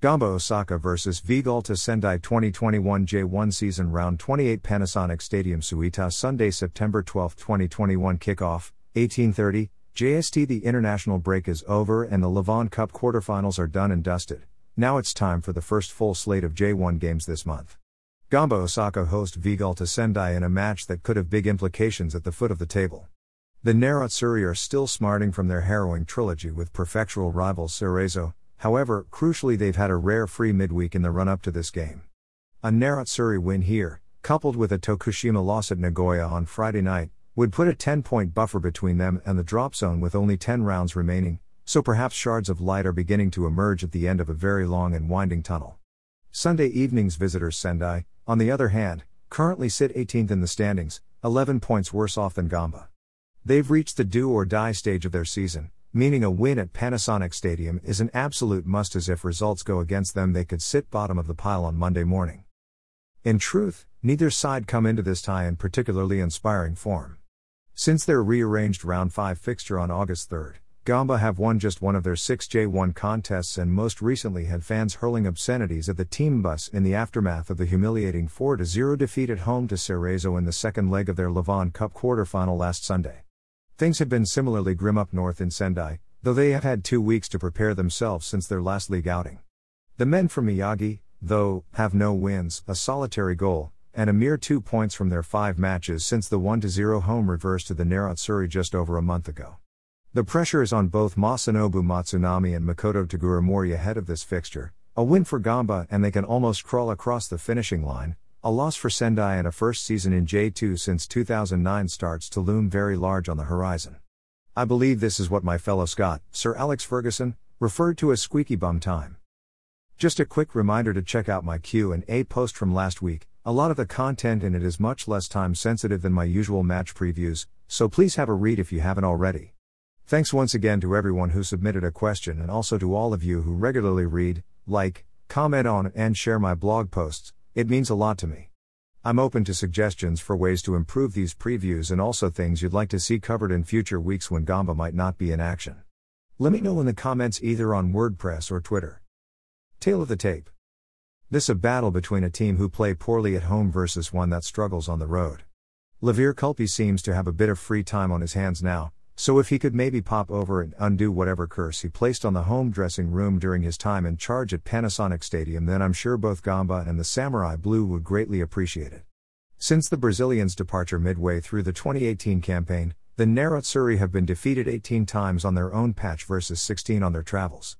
Gamba Osaka vs Vegalta Sendai 2021 J1 Season Round 28 Panasonic Stadium Suita Sunday September 12, 2021 Kickoff, 1830, JST The international break is over and the Levain Cup quarterfinals are done and dusted. Now it's time for the first full slate of J1 games this month. Gamba Osaka host Vegalta Sendai in a match that could have big implications at the foot of the table. The Nerazzurri are still smarting from their harrowing trilogy with prefectural rivals Cerezo, However, crucially, they've had a rare free midweek in the run up to this game. A Nerazzurri win here, coupled with a Tokushima loss at Nagoya on Friday night, would put a 10 point buffer between them and the drop zone with only 10 rounds remaining, so perhaps shards of light are beginning to emerge at the end of a very long and winding tunnel. Sunday evening's visitors Sendai, on the other hand, currently sit 18th in the standings, 11 points worse off than Gamba. They've reached the do or die stage of their season, meaning a win at Panasonic Stadium is an absolute must as if results go against them they could sit bottom of the pile on Monday morning. In truth, neither side come into this tie in particularly inspiring form. Since their rearranged round 5 fixture on August 3, Gamba have won just one of their six J1 contests and most recently had fans hurling obscenities at the team bus in the aftermath of the humiliating 4 0 defeat at home to Cerezo in the second leg of their Levain Cup quarterfinal last Sunday. Things have been similarly grim up north in Sendai, though they have had two weeks to prepare themselves since their last league outing. The men from Miyagi, though, have no wins, a solitary goal, and a mere two points from their five matches since the 1 0 home reverse to the Nerazzurri just over a month ago. The pressure is on both Masanobu Matsunami and Makoto Teguramori ahead of this fixture, a win for Gamba and they can almost crawl across the finishing line, a loss for Sendai and a first season in J2 since 2009 starts to loom very large on the horizon. I believe this is what my fellow Scot, Sir Alex Ferguson, referred to as squeaky bum time. Just a quick reminder to check out my Q&A post from last week. A lot of the content in it is much less time sensitive than my usual match previews, so please have a read if you haven't already. Thanks once again to everyone who submitted a question and also to all of you who regularly read, like, comment on and share my blog posts. It means a lot to me. I'm open to suggestions for ways to improve these previews and also things you'd like to see covered in future weeks when Gamba might not be in action. Let me know in the comments either on WordPress or Twitter. Tale of the tape. This a battle between a team who play poorly at home versus one that struggles on the road. Levir Culpi seems to have a bit of free time on his hands now, so if he could maybe pop over and undo whatever curse he placed on the home dressing room during his time in charge at Panasonic Stadium, then I'm sure both Gamba and the Samurai Blue would greatly appreciate it. Since the Brazilians' departure midway through the 2018 campaign, the Nerazzurri have been defeated 18 times on their own patch versus 16 on their travels.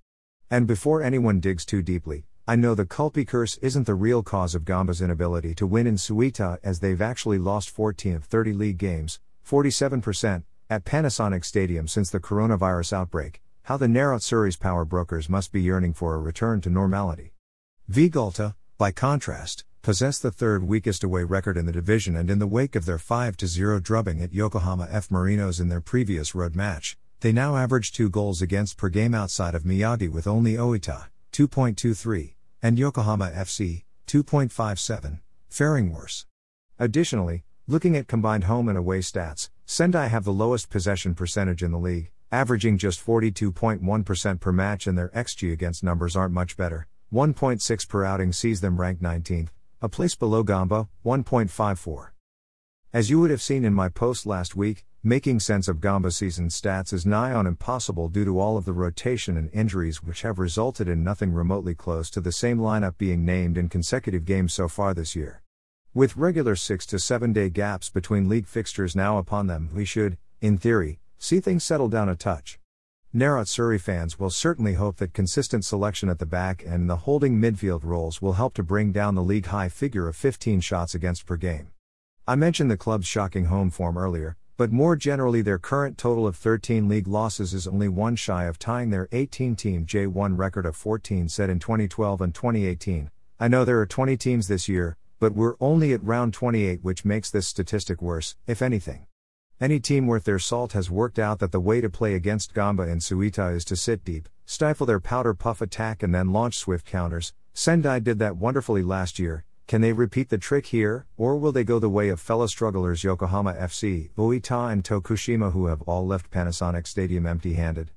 And before anyone digs too deeply, I know the Culpi curse isn't the real cause of Gamba's inability to win in Suita as they've actually lost 14 of 30 league games, 47%, at Panasonic Stadium since the coronavirus outbreak, how the Nerazzurri's power brokers must be yearning for a return to normality. Vegalta, by contrast, possess the third weakest away record in the division and in the wake of their 5 0 drubbing at Yokohama F. Marinos in their previous road match, they now average two goals against per game outside of Miyagi with only Oita, 2.23, and Yokohama FC, 2.57, faring worse. Additionally, looking at combined home and away stats, Sendai have the lowest possession percentage in the league, averaging just 42.1% per match, and their XG against numbers aren't much better. 1.6 per outing sees them ranked 19th, a place below Gamba, 1.54. As you would have seen in my post last week, making sense of Gamba season stats is nigh on impossible due to all of the rotation and injuries which have resulted in nothing remotely close to the same lineup being named in consecutive games so far this year. With regular 6 to 7 day gaps between league fixtures now upon them, we should, in theory, see things settle down a touch. Nerazzurri fans will certainly hope that consistent selection at the back and in the holding midfield roles will help to bring down the league high figure of 15 shots against per game. I mentioned the club's shocking home form earlier, but more generally, their current total of 13 league losses is only one shy of tying their 18 team J1 record of 14 set in 2012 and 2018. I know there are 20 teams this year, but we're only at round 28, which makes this statistic worse, if anything. Any team worth their salt has worked out that the way to play against Gamba and Suita is to sit deep, stifle their powder puff attack, and then launch swift counters. Sendai did that wonderfully last year. Can they repeat the trick here, or will they go the way of fellow strugglers Yokohama FC, Oita, and Tokushima, who have all left Panasonic Stadium empty handed?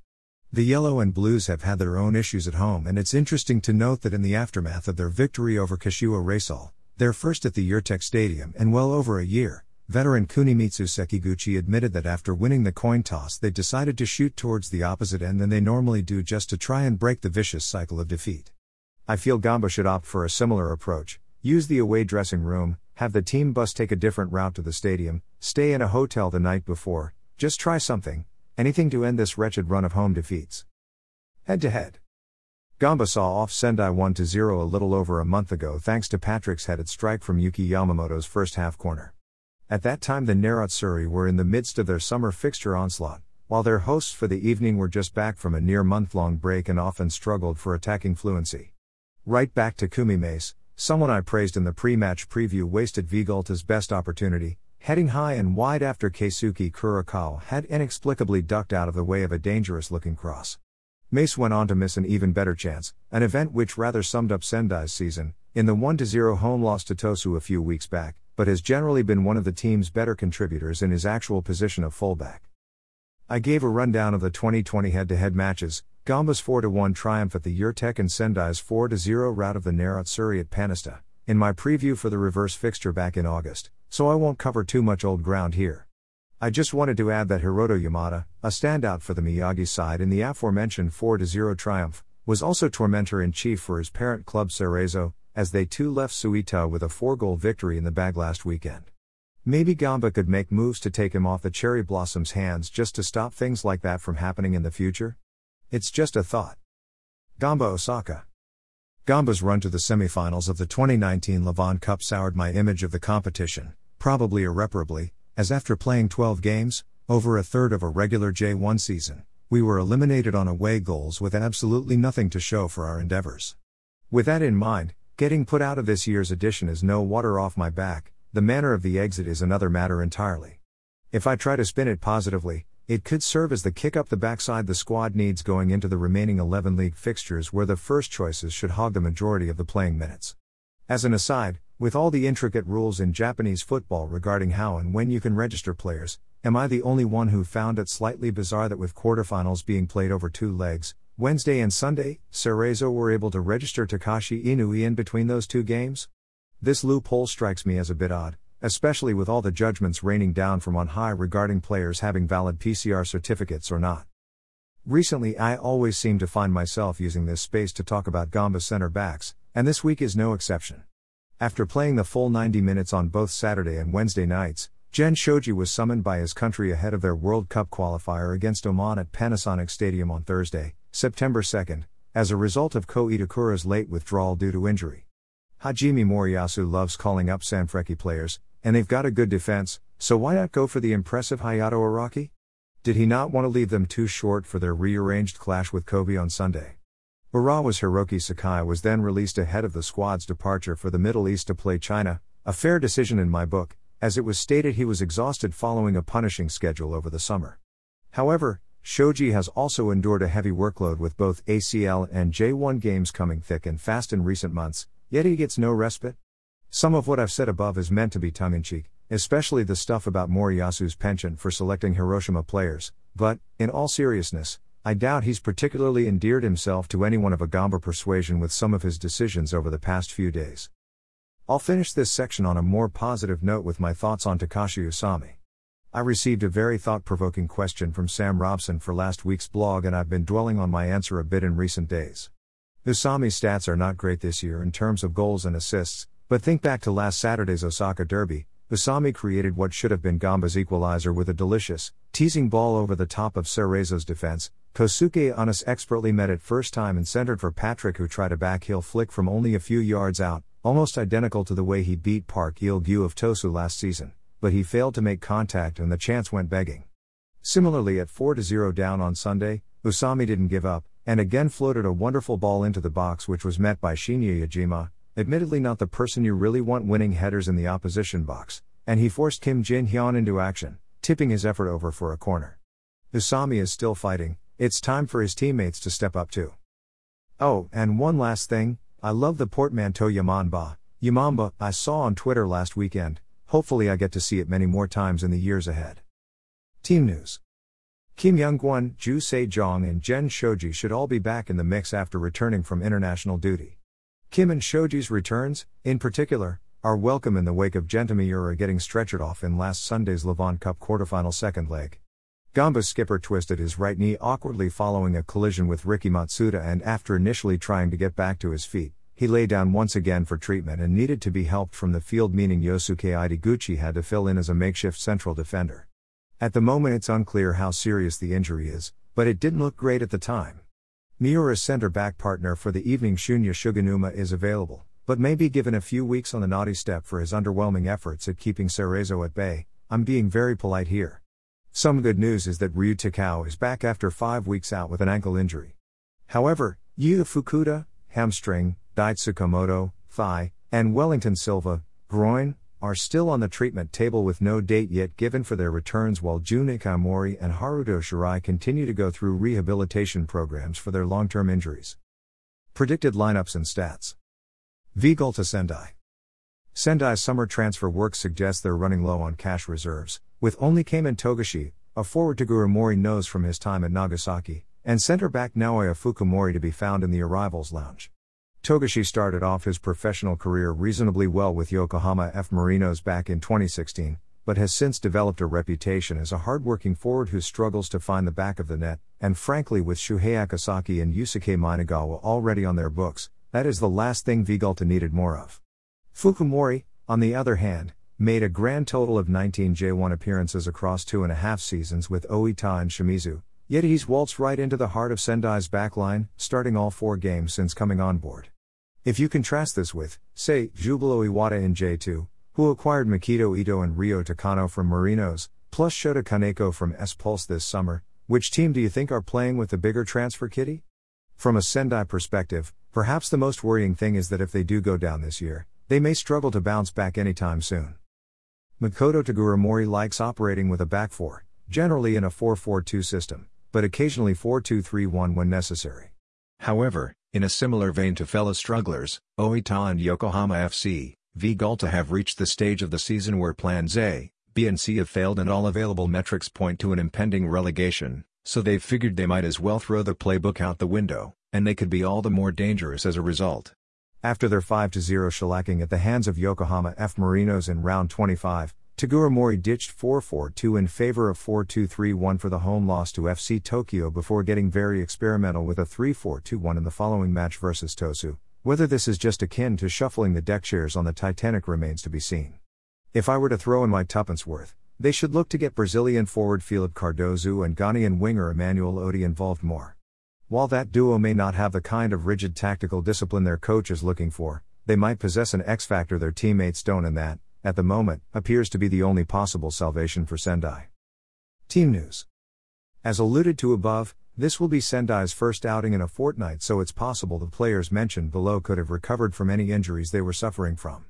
The Yellow and Blues have had their own issues at home, and it's interesting to note that in the aftermath of their victory over Kashiwa Reysol, their first at the Yurtec Stadium in well over a year, veteran Kunimitsu Sekiguchi admitted that after winning the coin toss, they decided to shoot towards the opposite end than they normally do just to try and break the vicious cycle of defeat. I feel Gamba should opt for a similar approach use the away dressing room, have the team bus take a different route to the stadium, stay in a hotel the night before, just try something, anything to end this wretched run of home defeats. Head to head. Gamba saw off Sendai 1 0 a little over a month ago thanks to Patrick's headed strike from Yuki Yamamoto's first half corner. At that time, the Nerazzurri were in the midst of their summer fixture onslaught, while their hosts for the evening were just back from a near month long break and often struggled for attacking fluency. Right back Takumi Mase, someone I praised in the pre match preview wasted Vegalta's best opportunity, heading high and wide after Keisuke Kurokawa had inexplicably ducked out of the way of a dangerous looking cross. Mase went on to miss an even better chance, an event which rather summed up Sendai's season, in the 1 0 home loss to Tosu a few weeks back, but has generally been one of the team's better contributors in his actual position of fullback. I gave a rundown of the 2020 head to head matches Gamba's 4 1 triumph at the Yurtec and Sendai's 4 0 rout of the Nerazzurri at Panista, in my preview for the reverse fixture back in August, so I won't cover too much old ground here. I just wanted to add that Hiroto Yamada, a standout for the Miyagi side in the aforementioned 4 0 triumph, was also tormentor in chief for his parent club Cerezo, as they too left Suita with a four goal victory in the bag last weekend. Maybe Gamba could make moves to take him off the Cherry Blossom's hands just to stop things like that from happening in the future? It's just a thought. Gamba Osaka. Gamba's run to the semifinals of the 2019 Levain Cup soured my image of the competition, probably irreparably, as after playing 12 games, over a third of a regular J1 season, we were eliminated on away goals with absolutely nothing to show for our endeavors. With that in mind, Getting put out of this year's edition is no water off my back, the manner of the exit is another matter entirely. If I try to spin it positively, it could serve as the kick up the backside the squad needs going into the remaining 11 league fixtures where the first choices should hog the majority of the playing minutes. As an aside, with all the intricate rules in Japanese football regarding how and when you can register players, am I the only one who found it slightly bizarre that with quarterfinals being played over two legs, Wednesday and Sunday, Cerezo were able to register Takashi Inui in between those two games? This loophole strikes me as a bit odd, especially with all the judgments raining down from on high regarding players having valid PCR certificates or not. Recently, I always seem to find myself using this space to talk about Gamba center backs, and this week is no exception. After playing the full 90 minutes on both Saturday and Wednesday nights, Gen Shoji was summoned by his country ahead of their World Cup qualifier against Oman at Panasonic Stadium on Thursday, September 2, as a result of Ko Itakura's late withdrawal due to injury. Hajime Moriyasu loves calling up Sanfrecce players, and they've got a good defense, so why not go for the impressive Hayato Araki? Did he not want to leave them too short for their rearranged clash with Kobe on Sunday? Urawa's Hiroki Sakai was then released ahead of the squad's departure for the Middle East to play China, a fair decision in my book, as it was stated he was exhausted following a punishing schedule over the summer. However, Shoji has also endured a heavy workload with both ACL and J1 games coming thick and fast in recent months, yet he gets no respite. Some of what I've said above is meant to be tongue in cheek, especially the stuff about Moriyasu's penchant for selecting Hiroshima players, but, in all seriousness, I doubt he's particularly endeared himself to anyone of a Gamba persuasion with some of his decisions over the past few days. I'll finish this section on a more positive note with my thoughts on Takashi Usami. I received a very thought provoking question from Sam Robson for last week's blog, and I've been dwelling on my answer a bit in recent days. Usami's stats are not great this year in terms of goals and assists, but think back to last Saturday's Osaka Derby. Usami created what should have been Gamba's equalizer with a delicious, teasing ball over the top of Cerezo's defense. Kosuke Onose expertly met it first time and centered for Patrick, who tried a backheel flick from only a few yards out, almost identical to the way he beat Park Il Gyu of Tosu last season but he failed to make contact and the chance went begging. Similarly, at 4 0 down on Sunday, Usami didn't give up, and again floated a wonderful ball into the box, which was met by Shinya Yajima, admittedly not the person you really want winning headers in the opposition box, and he forced Kim Jin Hyun into action, tipping his effort over for a corner. Usami is still fighting, it's time for his teammates to step up too. Oh, and one last thing, I love the portmanteau Yamamba, Yamamba, I saw on Twitter last weekend, Hopefully, I get to see it many more times in the years ahead. Team News Kim Young-gwon, Ju Se-jong and Gen Shoji should all be back in the mix after returning from international duty. Kim and Shoji's returns, in particular, are welcome in the wake of Genta Miura getting stretchered off in last Sunday's Levain Cup quarterfinal second leg. Gamba skipper twisted his right knee awkwardly following a collision with Riki Matsuda and after initially trying to get back to his feet, he lay down once again for treatment and needed to be helped from the field meaning Yosuke Ideguchi had to fill in as a makeshift central defender. At the moment it's unclear how serious the injury is, but it didn't look great at the time. Miura's center back partner for the evening Shunya Suganuma is available, but may be given a few weeks on the naughty step for his underwhelming efforts at keeping Cerezo at bay. I'm being very polite here. Some good news is that Ryu Takao is back after five weeks out with an ankle injury. However, Yuya Fukuda, hamstring, Dai Tsukamoto, thigh, and Wellington Silva, groin, are still on the treatment table with no date yet given for their returns while Jun Ichimori and Haruto Shirai continue to go through rehabilitation programs for their long-term injuries. Predicted lineups and stats. Vegalta Sendai. Sendai's summer transfer work suggests they're running low on cash reserves, with only Keima Togashi, a forward Teguramori knows from his time at Nagasaki, and center back Naoya Fukumori to be found in the arrivals lounge. Togashi started off his professional career reasonably well with Yokohama F. Marinos back in 2016, but has since developed a reputation as a hardworking forward who struggles to find the back of the net, and frankly, with Shuhei Akasaki and Yusuke Minagawa already on their books, that is the last thing Vegalta needed more of. Fukumori, on the other hand, made a grand total of 19 J1 appearances across two and a half seasons with Oita and Shimizu, yet he's waltzed right into the heart of Sendai's backline, starting all four games since coming on board. If you contrast this with, say, Jubilo Iwata in J2, who acquired Makito Ito and Ryo Takano from Marinos, plus Shota Kaneko from S Pulse this summer, which team do you think are playing with the bigger transfer kitty? From a Sendai perspective, perhaps the most worrying thing is that if they do go down this year, they may struggle to bounce back anytime soon. Makoto Teguramori likes operating with a back four, generally in a 4 4 2 system, but occasionally 4 2 3 1 when necessary. However, in a similar vein to fellow strugglers, Oita and Yokohama FC, Vegalta have reached the stage of the season where plans A, B and C have failed and all available metrics point to an impending relegation, so they've figured they might as well throw the playbook out the window, and they could be all the more dangerous as a result. After their 5 0 shellacking at the hands of Yokohama F. Marinos in round 25, Teguramori ditched 4 4 2 in favor of 4 2 3 1 for the home loss to FC Tokyo before getting very experimental with a 3 4 2 1 in the following match versus Tosu. Whether this is just akin to shuffling the deck chairs on the Titanic remains to be seen. If I were to throw in my tuppence worth, they should look to get Brazilian forward Felippe Cardoso and Ghanaian winger Emmanuel Oti involved more. While that duo may not have the kind of rigid tactical discipline their coach is looking for, they might possess an X factor their teammates don't, and that, at the moment, appears to be the only possible salvation for Sendai. Team News As alluded to above, this will be Sendai's first outing in a fortnight, so it's possible the players mentioned below could have recovered from any injuries they were suffering from.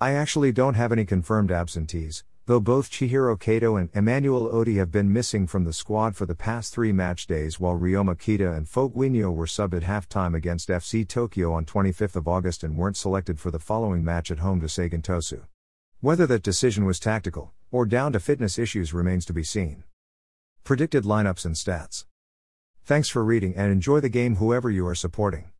I actually don't have any confirmed absentees, Though both Chihiro Kato and Emmanuel Oti have been missing from the squad for the past three match days while Ryoma Kita and Foguinho were subbed at halftime against FC Tokyo on 25th of August and weren't selected for the following match at home to Sagan Tosu. Whether that decision was tactical, or down to fitness issues remains to be seen. Predicted lineups and stats. Thanks for reading and enjoy the game whoever you are supporting.